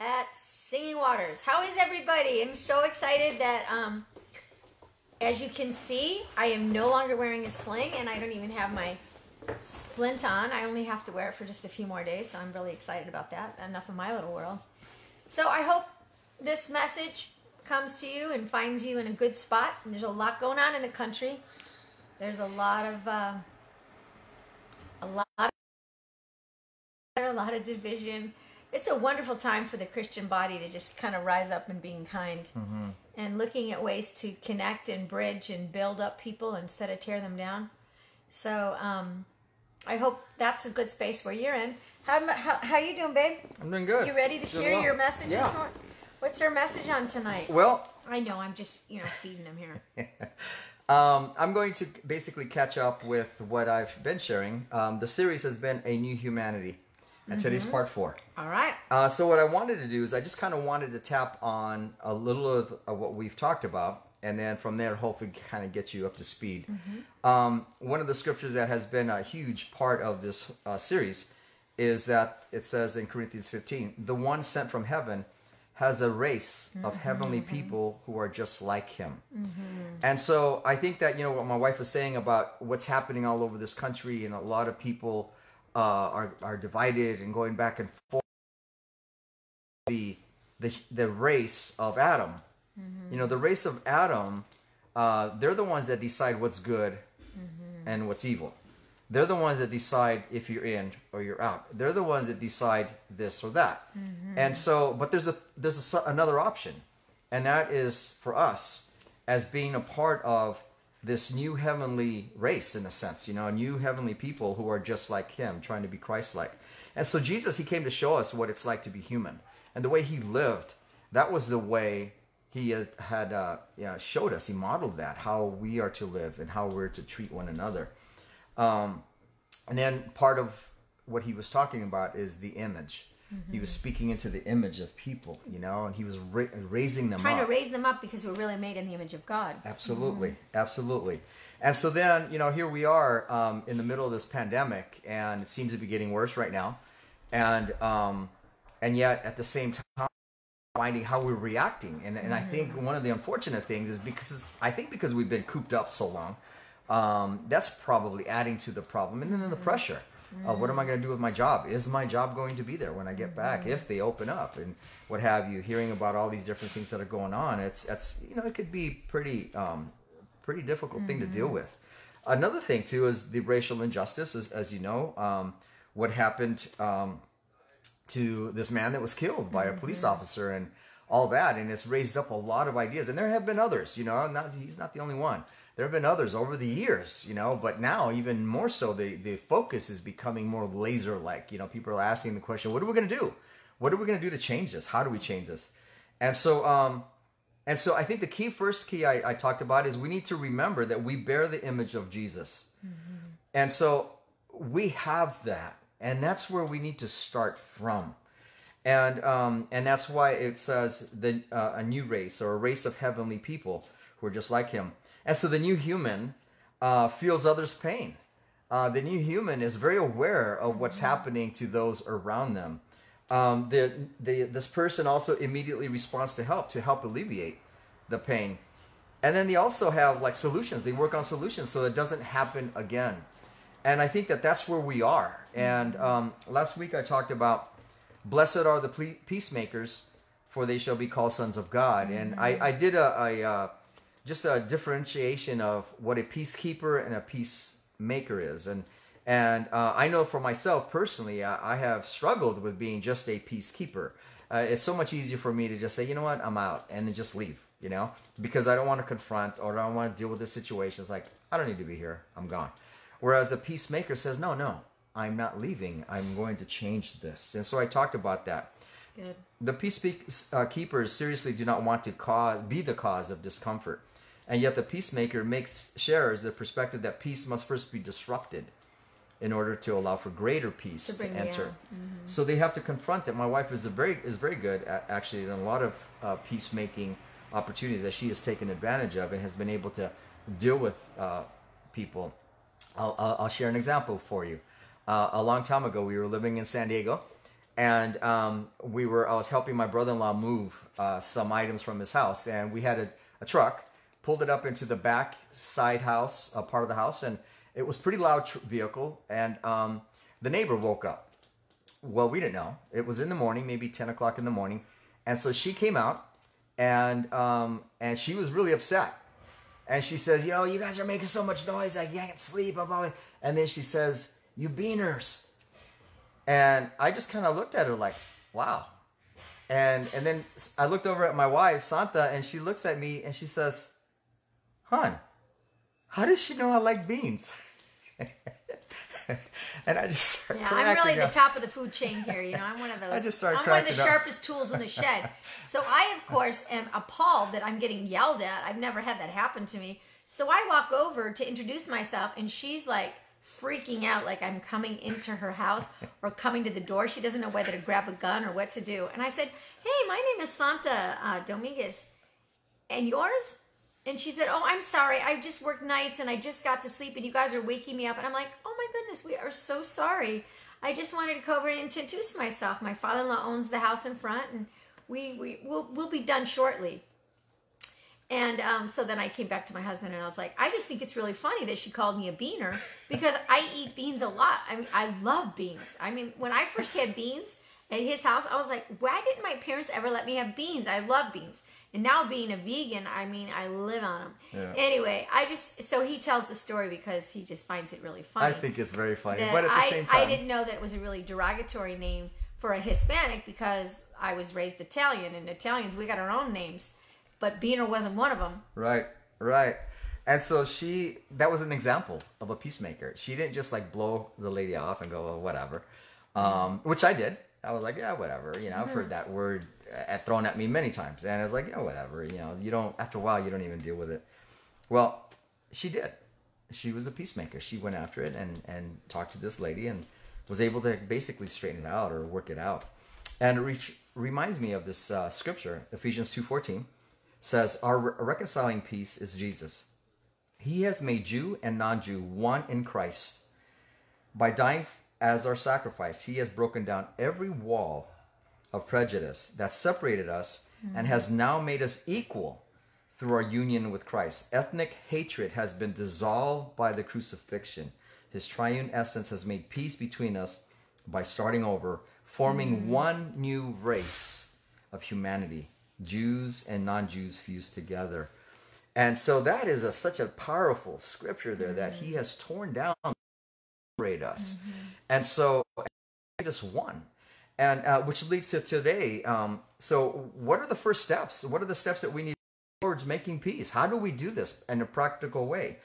at Singing Waters. How is everybody? I'm so excited that, um, as you can see, I am no longer wearing a sling and I don't even have my splint on. I only have to wear it for just a few more days, so I'm really excited about that. Enough of my little world. So I hope this message comes to you and finds you in a good spot. And there's a lot going on in the country. There's a lot of uh, a lot, of, a lot of division. It's a wonderful time for the Christian body to just kind of rise up and being kind and looking at ways to connect and bridge and build up people instead of tear them down. So um, I hope that's a good space where you're in. How how how you doing, babe? I'm doing good. You ready to Doing share well. your message Yeah. this morning? What's your message on tonight? Well, I know I'm just you know feeding them here. um, I'm going to basically catch up with what I've been sharing. Um, the series has been A New Humanity, and today's Mm-hmm. part four. All right. Uh, so what I wanted to do is I just kind of wanted to tap on a little of, of what we've talked about, and then from there, hopefully, kind of get you up to speed. Um, one of the scriptures that has been a huge part of this uh, series is that it says in Corinthians 15, the one sent from heaven has a race of heavenly people who are just like him. And so I think that, you know, what my wife was saying about what's happening all over this country, and a lot of people uh, are, are divided and going back and forth the the the race of Adam. You know, the race of Adam, uh, they're the ones that decide what's good and what's evil. They're the ones that decide if you're in or you're out. They're the ones that decide this or that. And so, but there's a there's a, another option, and that is for us as being a part of this new heavenly race in a sense, you know, new heavenly people who are just like him, trying to be Christ-like. And so Jesus, he came to show us what it's like to be human, and the way he lived. That was the way he had, uh, you know, showed us. He modeled that how we are to live and how we're to treat one another. Um, and then part of what he was talking about is the image. He was speaking into the image of people, you know, and he was ra- raising them up. Trying up. to raise them up because we're really made in the image of God. Absolutely, absolutely. And so then, you know, here we are um, in the middle of this pandemic, and it seems to be getting worse right now, and um, and yet at the same time, finding how we're reacting. And and I think one of the unfortunate things is because I think because we've been cooped up so long, um, that's probably adding to the problem, and then the pressure of what am I going to do with my job? Is my job going to be there when I get back if they open up and what have you? Hearing about all these different things that are going on, it's it's you know it could be pretty um, pretty difficult thing to deal with. Another thing too is the racial injustice, as, as you know, um, what happened um, to this man that was killed by a police officer and all that, and it's raised up a lot of ideas. And there have been others, you know, not he's not the only one. There have been others over the years, you know, but now even more so, the the focus is becoming more laser like. You know, people are asking the question, "What are we going to do? What are we going to do to change this? How do we change this?" And so, um, and so I think the key, first key I, I talked about is we need to remember that we bear the image of Jesus. And so we have that. And that's where we need to start from. And, um, and that's why it says the, uh, a new race or a race of heavenly people who are just like him. And so the new human uh, feels others' pain. Uh, the new human is very aware of what's happening to those around them. Um, the, the, this person also immediately responds to help, to help alleviate the pain. And then they also have like solutions. They work on solutions so it doesn't happen again. And I think that that's where we are. And um, last week I talked about blessed are the peacemakers, for they shall be called sons of God. And I, I did a, a uh, just a differentiation of what a peacekeeper and a peacemaker is. And and uh, I know for myself personally, I, I have struggled with being just a peacekeeper. Uh, it's so much easier for me to just say, you know what, I'm out, and then just leave. You know, because I don't want to confront or I don't want to deal with the situation. It's like I don't need to be here. I'm gone. Whereas a peacemaker says, no, no, I'm not leaving. I'm going to change this. And so I talked about that. It's good. The peacekeepers uh, keepers seriously do not want to cause, be the cause of discomfort. And yet the peacemaker makes shares the perspective that peace must first be disrupted in order to allow for greater peace To to, enter. So they have to confront it. My wife is a very is very good at actually in a lot of uh, peacemaking opportunities that she has taken advantage of and has been able to deal with uh, people. I'll, I'll, I'll share an example for you. Uh, a long time ago, we were living in San Diego, and um, we were I was helping my brother-in-law move uh, some items from his house, and we had a, a truck pulled it up into the back side house, a part of the house, and it was pretty loud tr- vehicle, and um, the neighbor woke up. Well, we didn't know. It was in the morning, maybe ten o'clock in the morning, and so she came out, and um, and she was really upset, and she says, "You know, you guys are making so much noise, I can't sleep." And then she says, "You beaners," and I just kind of looked at her like, "Wow." And and then I looked over at my wife Santa, and she looks at me and she says, "Hon, how does she know I like beans?" and I just started Yeah, I'm really the top of the food chain here. You know, I'm one of those. I just started I'm one of the up. sharpest tools in the shed. So I, of course, am appalled that I'm getting yelled at. I've never had that happen to me. So I walk over to introduce myself, and she's like freaking out, like I'm coming into her house or coming to the door. She doesn't know whether to grab a gun or what to do. And I said, "Hey, my name is Santa uh, Dominguez, and yours?" And she said, "Oh, I'm sorry. I just worked nights and I just got to sleep, and you guys are waking me up." And I'm like, "Oh my goodness, we are so sorry. I just wanted to cover and introduce myself. My father-in-law owns the house in front, and we we we'll, we'll be done shortly." And um, so then I came back to my husband and I was like, I just think it's really funny that she called me a beaner because I eat beans a lot. I mean, I love beans. I mean, when I first had beans at his house, I was like, why didn't my parents ever let me have beans? I love beans. And now being a vegan, I mean, I live on them. Yeah. Anyway, I just, so he tells the story because he just finds it really funny I think it's very funny, but at the I, same time, I didn't know that it was a really derogatory name for a Hispanic because I was raised Italian, and Italians we got our own names, but Beaner wasn't one of them. Right, right. And so she, that was an example of a peacemaker. She didn't just like blow the lady off and go, well, whatever, um, which I did. I was like, yeah, whatever. You know, I've heard that word uh, thrown at me many times. And I was like, yeah, whatever. You know, you don't, after a while, you don't even deal with it. Well, she did. She was a peacemaker. She went after it and, and talked to this lady and was able to basically straighten it out or work it out. And it re- reminds me of this uh, scripture, Ephesians 2.14 says, Our re- reconciling peace is Jesus. He has made Jew and non Jew one in Christ. By dying as our sacrifice, He has broken down every wall of prejudice that separated us and mm-hmm. has now made us equal through our union with Christ. Ethnic hatred has been dissolved by the crucifixion. His triune essence has made peace between us by starting over, forming mm-hmm. one new race of humanity, Jews and non Jews fused together. And so that is a, such a powerful scripture there that he mm-hmm. has torn down separate us. And so made us one. And uh, which leads to today. Um, so, what are the first steps? What are the steps that we need towards making peace? How do we do this in a practical way?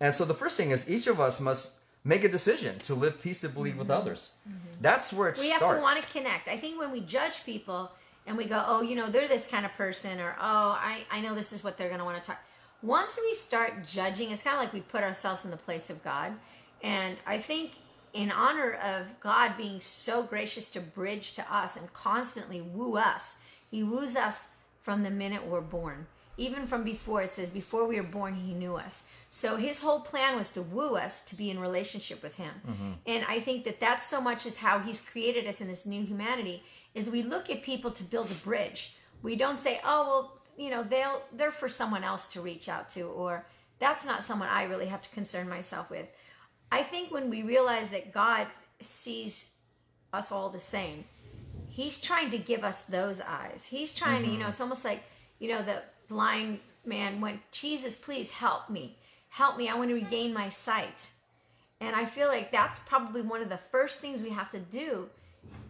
And so, the first thing is each of us must make a decision to live peaceably with others. That's where it We have to want to connect. I think when we judge people and we go, oh, you know, they're this kind of person, or oh, I, I know this is what they're going to want to talk. Once we start judging, it's kind of like we put ourselves in the place of God. And I think in honor of God being so gracious to bridge to us and constantly woo us, He woos us from the minute we're born. Even from before, it says, before we were born, He knew us. So His whole plan was to woo us to be in relationship with Him. Mm-hmm. And I think that that's so much is how He's created us in this new humanity. Is we look at people to build a bridge. We don't say, oh well, you know, they'll they're for someone else to reach out to, or that's not someone I really have to concern myself with. I think when we realize that God sees us all the same, He's trying to give us those eyes. He's trying to, you know, mm-hmm. it's almost like, you know, the blind man went, Jesus, please help me. Help me. I want to regain my sight. And I feel like that's probably one of the first things we have to do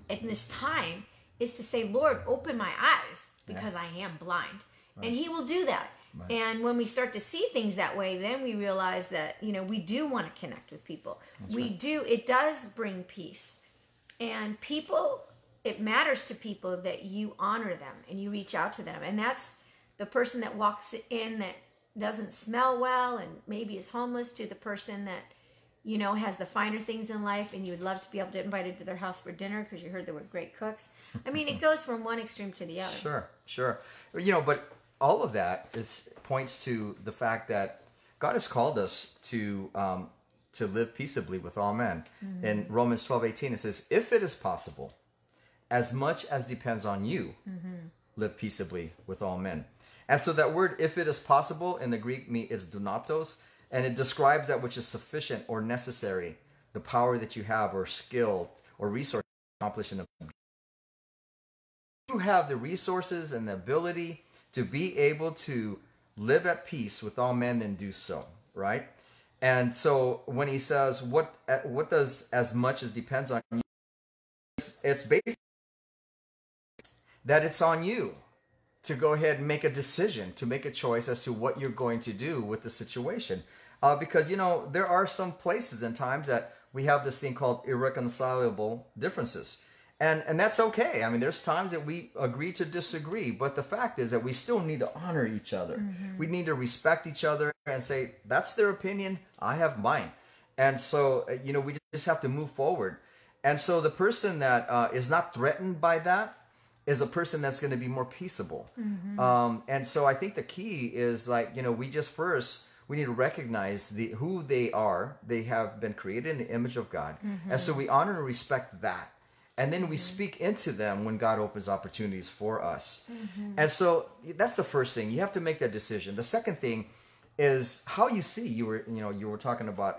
in this time is to say, Lord, open my eyes because I am blind. And He will do that. And when we start to see things that way, then we realize that, you know, we do want to connect with people. we do, it does bring peace. And people, it matters to people that you honor them and you reach out to them. And that's the person that walks in that doesn't smell well and maybe is homeless to the person that you know has the finer things in life and you would love to be able to invite them to their house for dinner because you heard they were great cooks i mean it goes from one extreme to the other Sure, sure. You know, but all of that is points to the fact that God has called us to um, to live peaceably with all men. In Romans twelve eighteen, it says, "If it is possible, as much as depends on you, live peaceably with all men. And so that word, if it is possible, in the Greek me is dunatos, and it describes that which is sufficient or necessary, the power that you have or skill or resource to accomplish you have the resources and the ability to be able to live at peace with all men, then do so, right? And so when he says, "What what does as much as depends on you," it's, it's basically that it's on you to go ahead and make a decision, to make a choice as to what you're going to do with the situation. Uh, because, you know, there are some places and times that we have this thing called irreconcilable differences. And, and that's okay. I mean, there's times that we agree to disagree, but the fact is that we still need to honor each other. We need to respect each other and say, that's their opinion, I have mine. And so, uh, you know, we just have to move forward. And so the person that uh, is not threatened by that is a person that's going to be more peaceable. Um, and so I think the key is like, you know, we just first, we need to recognize the who they are. They have been created in the image of God. And so we honor and respect that. And then we speak into them when God opens opportunities for us. And so that's the first thing. You have to make that decision. The second thing is how you see. You were, you know, you were talking about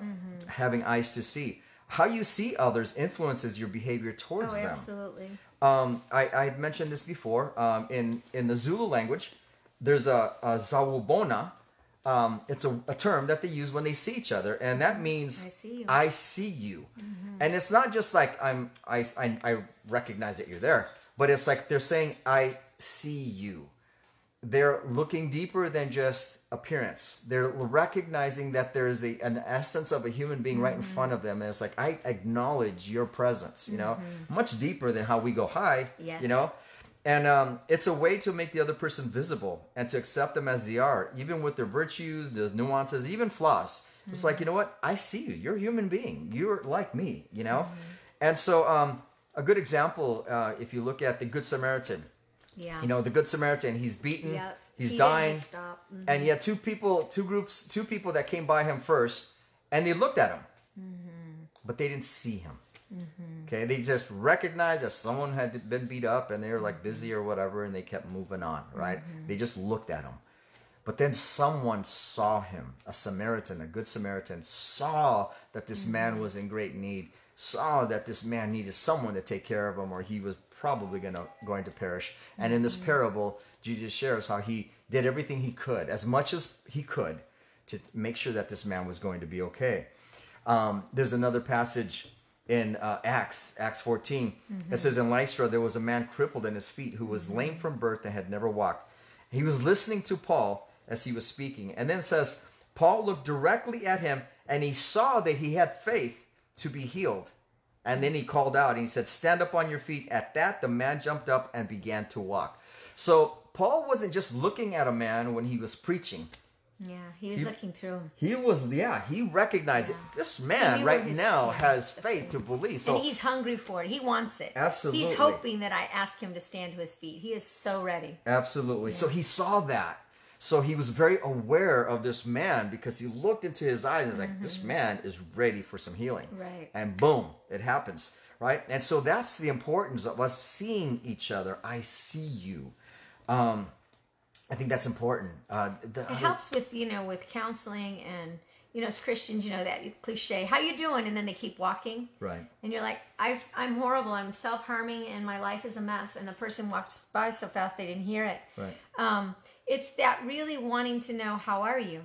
having eyes to see. How you see others influences your behavior towards Oh, them. absolutely. Um, I, I mentioned this before. Um, in in the Zulu language, there's a, a sawubona. Um, it's a, a term that they use when they see each other, and that means I see you. I see you. Mm-hmm. And it's not just like I'm I, I I recognize that you're there, but it's like they're saying I see you. They're looking deeper than just appearance. They're recognizing that there is the an essence of a human being right in front mm-hmm. of them, and it's like I acknowledge your presence. You know, mm-hmm. much deeper than how we go hi. Yes. You know, and um, it's a way to make the other person visible and to accept them as they are, even with their virtues, the nuances, even flaws. It's like, you know what? I see you. You're a human being. You're like me, you know? And so, um, a good example, uh, if you look at the Good Samaritan, Yeah. you know, the Good Samaritan, he's beaten, Yep. he's He dying. Mhm. and yet two people, two groups, two people that came by him first, and they looked at him, but they didn't see him. Mm-hmm. Okay, they just recognized that someone had been beat up, and they were like busy mm-hmm. or whatever, and they kept moving on. Right? Mm-hmm. They just looked at him, but then someone saw him. A Samaritan, a good Samaritan, saw that this man was in great need. Saw that this man needed someone to take care of him, or he was probably gonna going to perish. And in this parable, Jesus shares how he did everything he could, as much as he could, to make sure that this man was going to be okay. Um, there's another passage in uh, Acts, Acts 14. It says, In Lystra, there was a man crippled in his feet who was lame from birth and had never walked. He was listening to Paul as he was speaking. And then it says, Paul looked directly at him and he saw that he had faith to be healed. And then he called out and he said, Stand up on your feet. At that, the man jumped up and began to walk. So Paul wasn't just looking at a man when he was preaching. Yeah, he was He- looking through. He was, yeah, he recognized it. This man right his- now yeah, has faith to believe. So and he's hungry for it. He wants it. Absolutely. He's hoping that I ask him to stand to his feet. He is so ready. Absolutely. So he saw that. So he was very aware of this man because he looked into his eyes and was like, this man is ready for some healing. Right. And boom, it happens. Right. And so that's the importance of us seeing each other. I see you. Um, I think that's important. Uh, the It helps with you know with counseling and you know as Christians you know that cliche how you doing and then they keep walking Right. and you're like I've, I'm horrible I'm self harming and my life is a mess and the person walks by so fast they didn't hear it. Right. Um, it's that really wanting to know how are you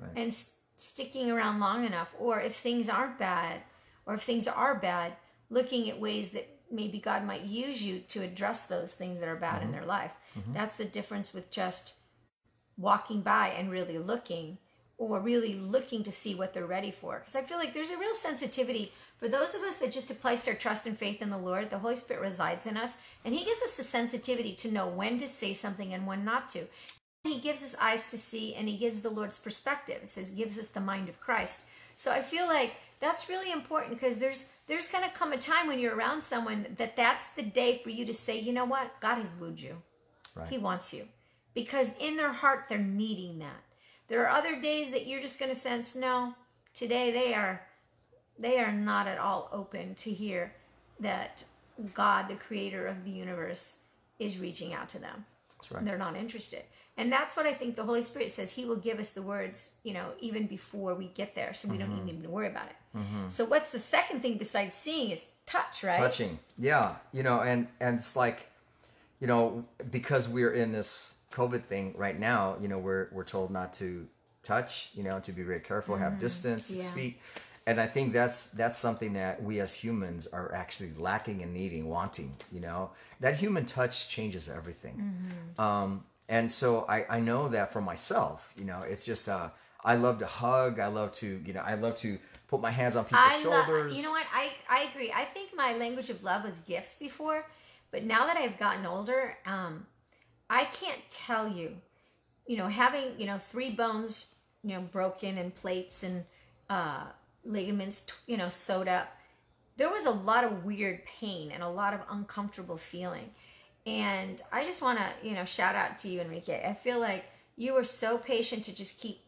Right. and s- sticking around long enough or if things aren't bad or if things are bad looking at ways that maybe god might use you to address those things that are bad Mm-hmm. in their life Mm-hmm. that's the difference with just walking by and really looking or really looking to see what they're ready for. Because i feel like there's a real sensitivity for those of us that just have placed our trust and faith in the lord the holy spirit resides in us and he gives us a sensitivity to know when to say something and when not to. He gives us eyes to see and he gives the lord's perspective. It says gives us the mind of christ. So i feel like that's really important because there's there's going to come a time when you're around someone that that's the day for you to say you know what? God has wooed you Right. he wants you because in their heart they're needing that there are other days that you're just going to sense no today they are they are not at all open to hear that God, the creator of the universe, is reaching out to them. That's right. They're not interested. And that's what I think the Holy Spirit says. He will give us the words, you know, even before we get there, so we Mm-hmm. don't even need to worry about it. So, what's the second thing besides seeing is touch, right? touching yeah you know and and it's like you know because we're in this covid thing right now you know we're we're told not to touch you know to be very careful have distance six Mm-hmm. yeah. feet and i think that's that's something that we as humans are actually lacking and needing wanting you know that human touch changes everything Mm-hmm. um and so i i know that for myself you know it's just uh i love to hug i love to you know i love to put my hands on people's I shoulders You know what? I I agree. I think my language of love was gifts before, but now that I've gotten older, um, I can't tell you. You know, having you know three bones, you know, broken and plates and uh, ligaments, you know, sewed up. There was a lot of weird pain and a lot of uncomfortable feeling, and I just want to you know shout out to you, Enrique. I feel like you were so patient to just keep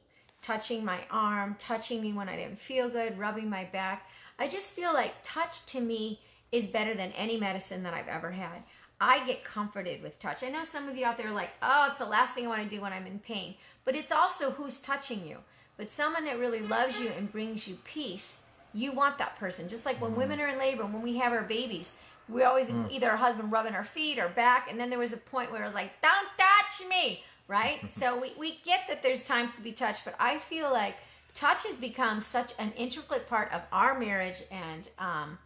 touching my arm, touching me when I didn't feel good, rubbing my back. I just feel like touch to me is better than any medicine that I've ever had. I get comforted with touch. I know some of you out there are like, oh, it's the last thing I want to do when I'm in pain. But it's also who's touching you. But someone that really loves you and brings you peace, you want that person. Just like when women are in labor, when we have our babies, we always either our husband rubbing our feet or back, and then there was a point where it was like, don't touch me, right? so we, we get that there's times to be touched, but I feel like touch has become such an intricate part of our marriage and um,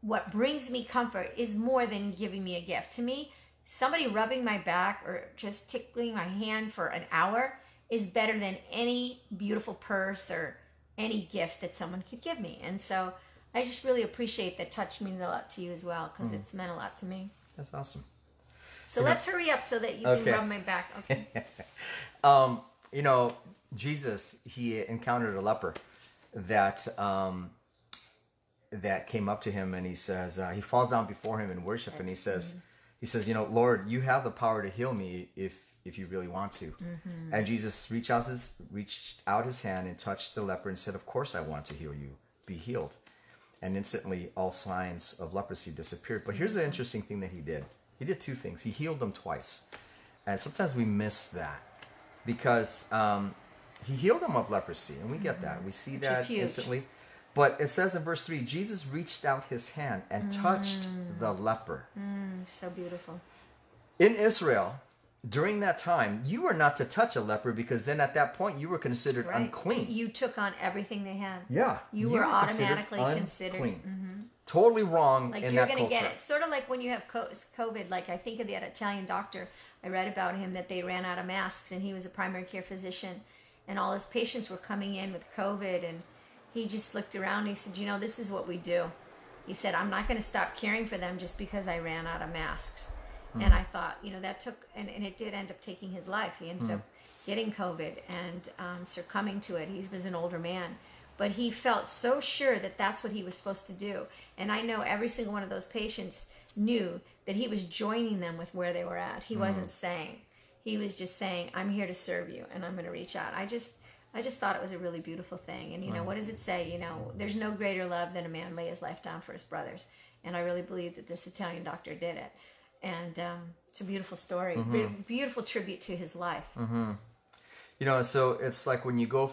what brings me comfort is more than giving me a gift. To me, somebody rubbing my back or just tickling my hand for an hour is better than any beautiful purse or any gift that someone could give me. And so I just really appreciate that touch means a lot to you as well because it's meant a lot to me. that's awesome So let's hurry up so that you Okay. can rub my back. Okay. um, you know, Jesus, he encountered a leper that um, that came up to him, and he says uh, he falls down before him in worship, and he says, he says, you know, Lord, you have the power to heal me if if you really want to. And Jesus reached out his reached out his hand and touched the leper and said, Of course, I want to heal you. Be healed. And instantly, all signs of leprosy disappeared. But here's the interesting thing that he did. He did two things. He healed them twice, and sometimes we miss that because um, he healed them of leprosy, and we get that. We see is that instantly. But it says in verse 3 Jesus reached out his hand and touched the leper. Mm, so beautiful. In Israel, during that time, you were not to touch a leper because then at that point you were considered Right. unclean. You took on everything they had. yeah. You, were, automatically considered. mm-hmm. Totally wrong like in you're gonna culture. get it sort of like when you have covid like i think of that italian doctor i read about him that they ran out of masks and he was a primary care physician and all his patients were coming in with covid and he just looked around and he said you know this is what we do. He said i'm not going to stop caring for them just because i ran out of masks. Hmm. And i thought you know that took and, and it did end up taking his life. He ended hmm. up getting covid and um, succumbing to it. He was an older man. But he felt so sure that that's what he was supposed to do. And I know every single one of those patients knew that he was joining them with where they were at. He hmm. wasn't saying, he was just saying, I'm here to serve you and I'm going to reach out. I just, I just thought it was a really beautiful thing. And you know, what does it say? You know, there's no greater love than a man lay his life down for his brothers. And I really believe that this Italian doctor did it. And um, it's a beautiful story, Be- beautiful tribute to his life. You know, so it's like when you go f-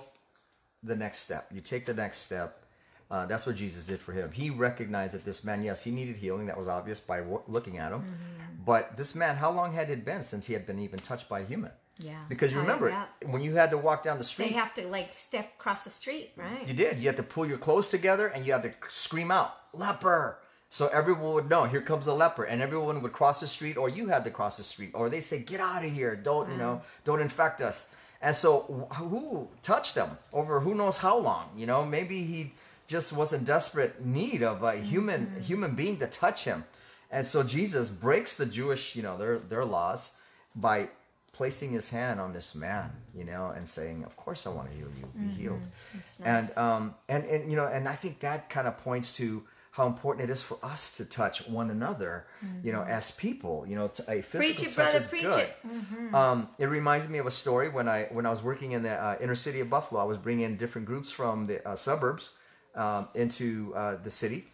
the next step, you take the next step. Uh, that's what Jesus did for him. He recognized that this man, yes, he needed healing. That was obvious by w- looking at him. Mm-hmm. But this man, how long had it been since he had been even touched by a human? Yeah. Because you remember, when you had to walk down the street, They have to like step across the street, right? You did. You had to pull your clothes together and you had to scream out, leper. So everyone would know, here comes a leper. And everyone would cross the street or you had to cross the street. Or they say, get out of here. Don't, you know, don't infect us. And so who touched him over who knows how long? You know, maybe he just was in desperate need of a human mm-hmm. human being to touch him. And so Jesus breaks the Jewish, you know, their their laws by placing his hand on this man, you know, and saying, "Of course, I want to heal you. Be healed." That's And um, and and you know, and I think that kind of points to how important it is for us to touch one another, you know, as people. You know, a physical Preach it, touch brother, is preach good. it. Um, it reminds me of a story when I when I was working in the uh, inner city of Buffalo. I was bringing different groups from the uh, suburbs um, into uh, the city,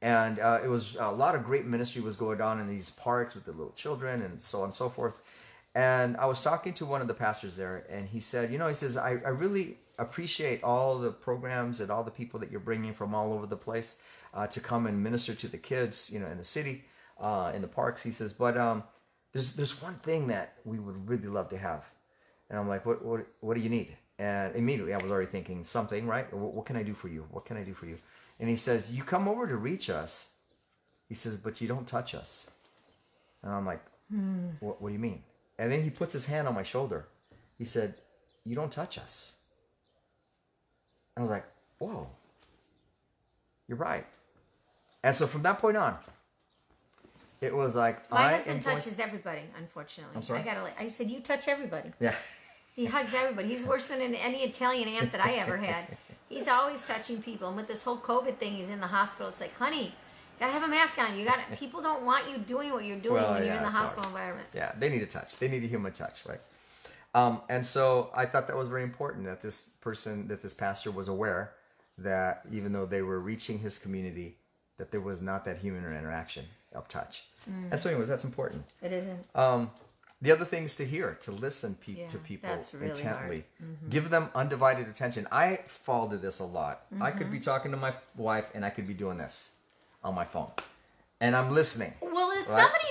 and uh, it was a lot of great ministry was going on in these parks with the little children and so on and so forth. And I was talking to one of the pastors there, and he said, you know, he says, I, I really appreciate all the programs and all the people that you're bringing from all over the place uh, to come and minister to the kids, you know, in the city, uh, in the parks. He says, but um, there's there's one thing that we would really love to have, and I'm like, what what what do you need? And immediately I was already thinking something, right? What, what can I do for you? What can I do for you? And he says, you come over to reach us. He says, but you don't touch us. And I'm like, what, what do you mean? And then he puts his hand on my shoulder. He said, you don't touch us. I was like, whoa, you're right. And so from that point on, it was like My I husband going- touches everybody, unfortunately. I'm sorry? I gotta. I said, you touch everybody. Yeah, He hugs everybody. He's worse than any Italian aunt that I ever had. He's always touching people. And with this whole COVID thing, he's in the hospital. It's like, honey, gotta have a mask on. You got to People don't want you doing what you're doing Well, when you're in the hospital hard. environment. yeah. They need a touch. They need a human touch, right? Um, and so I thought that was very important that this person, that this pastor was aware that even though they were reaching his community, that there was not that human interaction of touch. Mm. And so, anyways, that's important. It isn't. Um, the other things to hear, to listen pe- Yeah, to people really intently. Mm-hmm. give them undivided attention. I fall to this a lot. I could be Mm-hmm. talking to my wife and I could be doing this on my phone, and I'm listening. Well, is Right? somebody?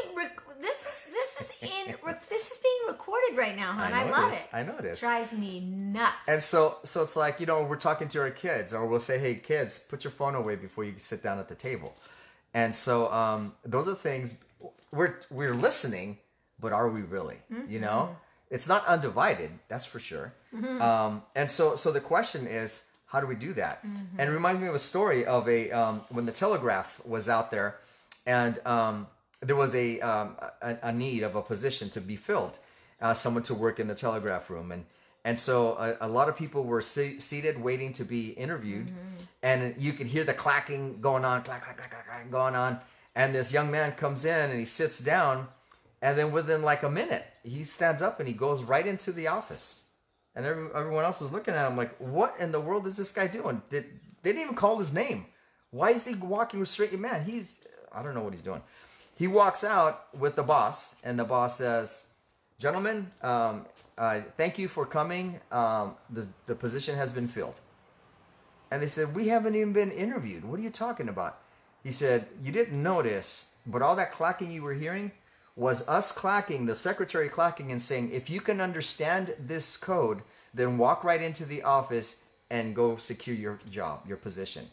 This is this is in. This is being recorded right now, hon. I, know love it it. I know it is. Drives me nuts. And so, so it's like you know, we're talking to our kids, or we'll say, "Hey, kids, put your phone away before you sit down at the table." And so, um, those are things we're we're listening, but are we really? You know, it's not undivided, that's for sure. Um, and so, so the question is, how do we do that? And it reminds me of a story of a um, when the telegraph was out there, and um, there was a, um, a a need of a position to be filled, uh, someone to work in the telegraph room, and and so a, a lot of people were se- seated waiting to be interviewed, and you could hear the clacking going on, clack clack clack clack, clack going on, and this young man comes in and he sits down, and then within like a minute he stands up and he goes right into the office, and every, everyone else was looking at him like, what in the world is this guy doing? Did they didn't even call his name? Why is he walking with straight? Man, he's I don't know what he's doing. He walks out with the boss, and the boss says, "Gentlemen, um, uh, thank you for coming. Um, the the position has been filled." And they said, "We haven't even been interviewed. What are you talking about?" He said, "You didn't notice, but all that clacking you were hearing was us clacking, the secretary clacking and saying, if you can understand this code, then walk right into the office and go secure your job, your position."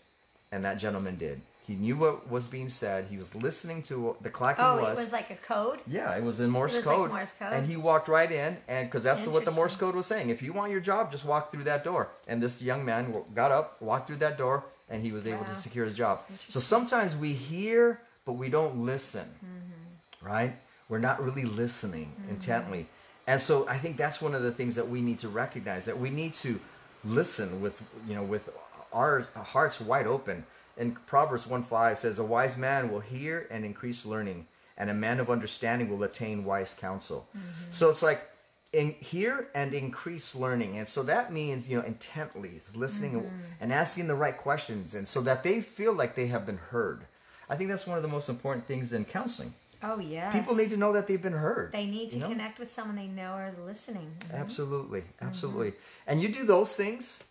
And that gentleman did. He knew what was being said. He was listening to what the clacking oh, was. it was like a code. Yeah, it was in Morse was like code. Morse code? And he walked right in, and because that's what the Morse code was saying. If you want your job, just walk through that door. And this young man got up, walked through that door, and he was able to secure his job. So sometimes we hear, but we don't listen, Mm-hmm. right? We're not really listening mm-hmm. intently. And so I think that's one of the things that we need to recognize that we need to listen with, you know, with our hearts wide open. And Proverbs 1 5 says, A wise man will hear and increase learning, and a man of understanding will attain wise counsel. Mm-hmm. So it's like, in, hear and increase learning. And so that means, you know, intently, it's listening and- mm-hmm. and asking the right questions, and so that they feel like they have been heard. I think that's one of the most important things in counseling. Oh yeah. People need to know that they've been heard. They need to you know? connect with someone they know is listening. Absolutely, mm-hmm. absolutely. And you do those things.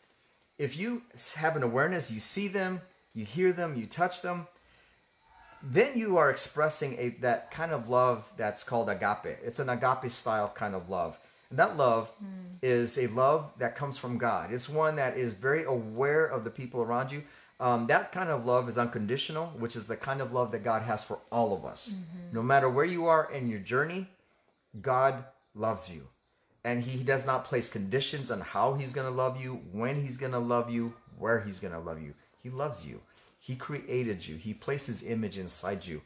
If you have an awareness, you see them, you hear them, you touch them, then you are expressing a that kind of love that's called agape. It's an agape style kind of love. And that love hmm. is a love that comes from God. It's one that is very aware of the people around you. Um, that kind of love is unconditional, which is the kind of love that God has for all of us. No matter where you are in your journey, God loves you. And he does not place conditions on how he's going to love you, when he's going to love you, where he's going to love you. He loves you. He created you. He placed his image inside you.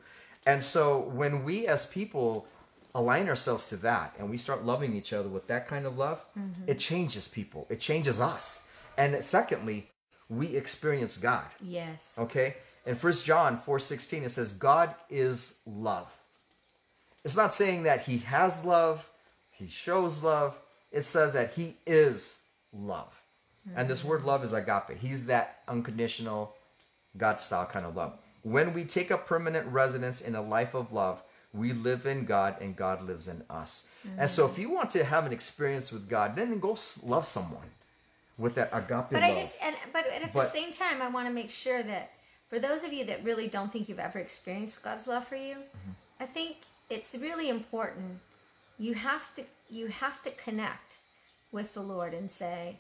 And so when we as people align ourselves to that and we start loving each other with that kind of love, it changes people. It changes us. And secondly, we experience God. Yes. Okay? In 1 John 4:16 it says God is love. It's not saying that he has love, he shows love. It says that he is love. And this word love is agape. He's that unconditional God style kind of love. When we take up permanent residence in a life of love, we live in God and God lives in us. And so, if you want to have an experience with God, then go love someone with that agape But love. I just and but at the same time, I want to make sure that for those of you that really don't think you've ever experienced God's love for you, Mm-hmm. I think it's really important. You have to you have to connect with the Lord and say,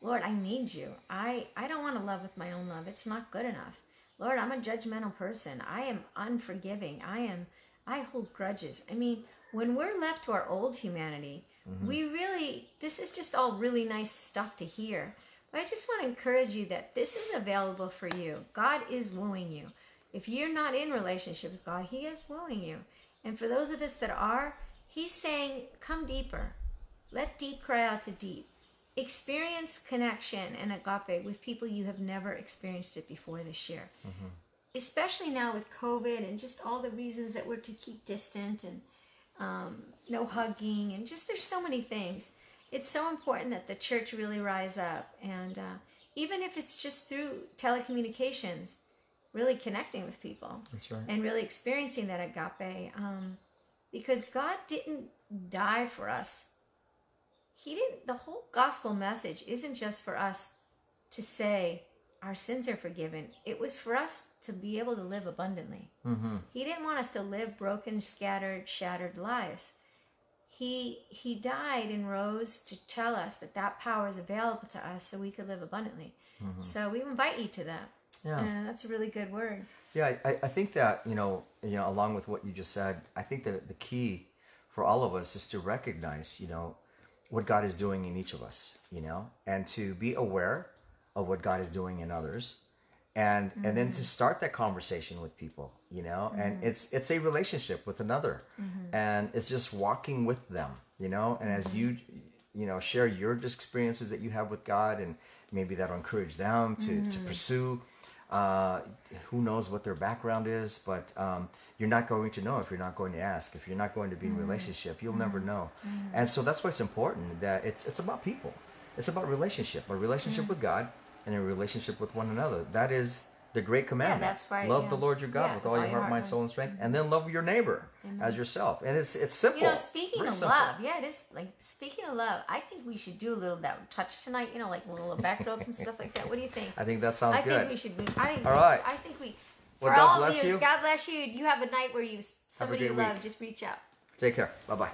Lord, I need you. I I don't want to love with my own love. It's not good enough. Lord, I'm a judgmental person. I am unforgiving. I am I hold grudges. I mean, when we're left to our old humanity, Mm-hmm. we really this is just all really nice stuff to hear. But I just want to encourage you that this is available for you. God is wooing you. If you're not in relationship with God, he is wooing you. And for those of us that are, he's saying, come deeper. Let deep cry out to deep. Experience connection and agape with people you have never experienced it before this year. Mm-hmm. Especially now with COVID and just all the reasons that we're to keep distant and um, no hugging and just there's so many things. It's so important that the church really rise up and uh, even if it's just through telecommunications, really connecting with people That's right. and really experiencing that agape um, because God didn't die for us. He didn't, the whole gospel message isn't just for us to say our sins are forgiven, it was for us to be able to live abundantly. Mm-hmm. He didn't want us to live broken, scattered, shattered lives. He he died and rose to tell us that that power is available to us so we could live abundantly. So we invite you to that. Yeah. And that's a really good word. Yeah, I, I think that you know, you know, along with what you just said, I think that the key for all of us is to recognize, you know, what God is doing in each of us, you know, and to be aware of what God is doing in others, and and then to mm-hmm. start that conversation with people, you know, and mm-hmm. it's it's a relationship with another, mm-hmm. and it's just walking with them, you know, and as you you know share your experiences that you have with God, and maybe that'll encourage them to to pursue uh, who knows what their background is, but um, you're not going to know if you're not going to ask. If you're not going to be in relationship, you'll never know. And so that's why it's important that it's it's about people. It's about relationship, a relationship with God and a relationship with one another. That is the great commandment. that's why, Love yeah. the Lord your God Yeah, with all your heart, mind, soul, and strength, and then mm-hmm. love your neighbor as yourself. And it's it's simple. You know, speaking Very of simple. love, yeah, it is like speaking of love. I think we should do a little of that touch tonight. You know, like little back rubs and stuff like that. What do you think? I think that sounds I good. I think we should. I think, All right. I think we. Well, for God all bless of you, you. God bless you. You have a night where you somebody you love. week. Just reach out. Take care. Bye bye.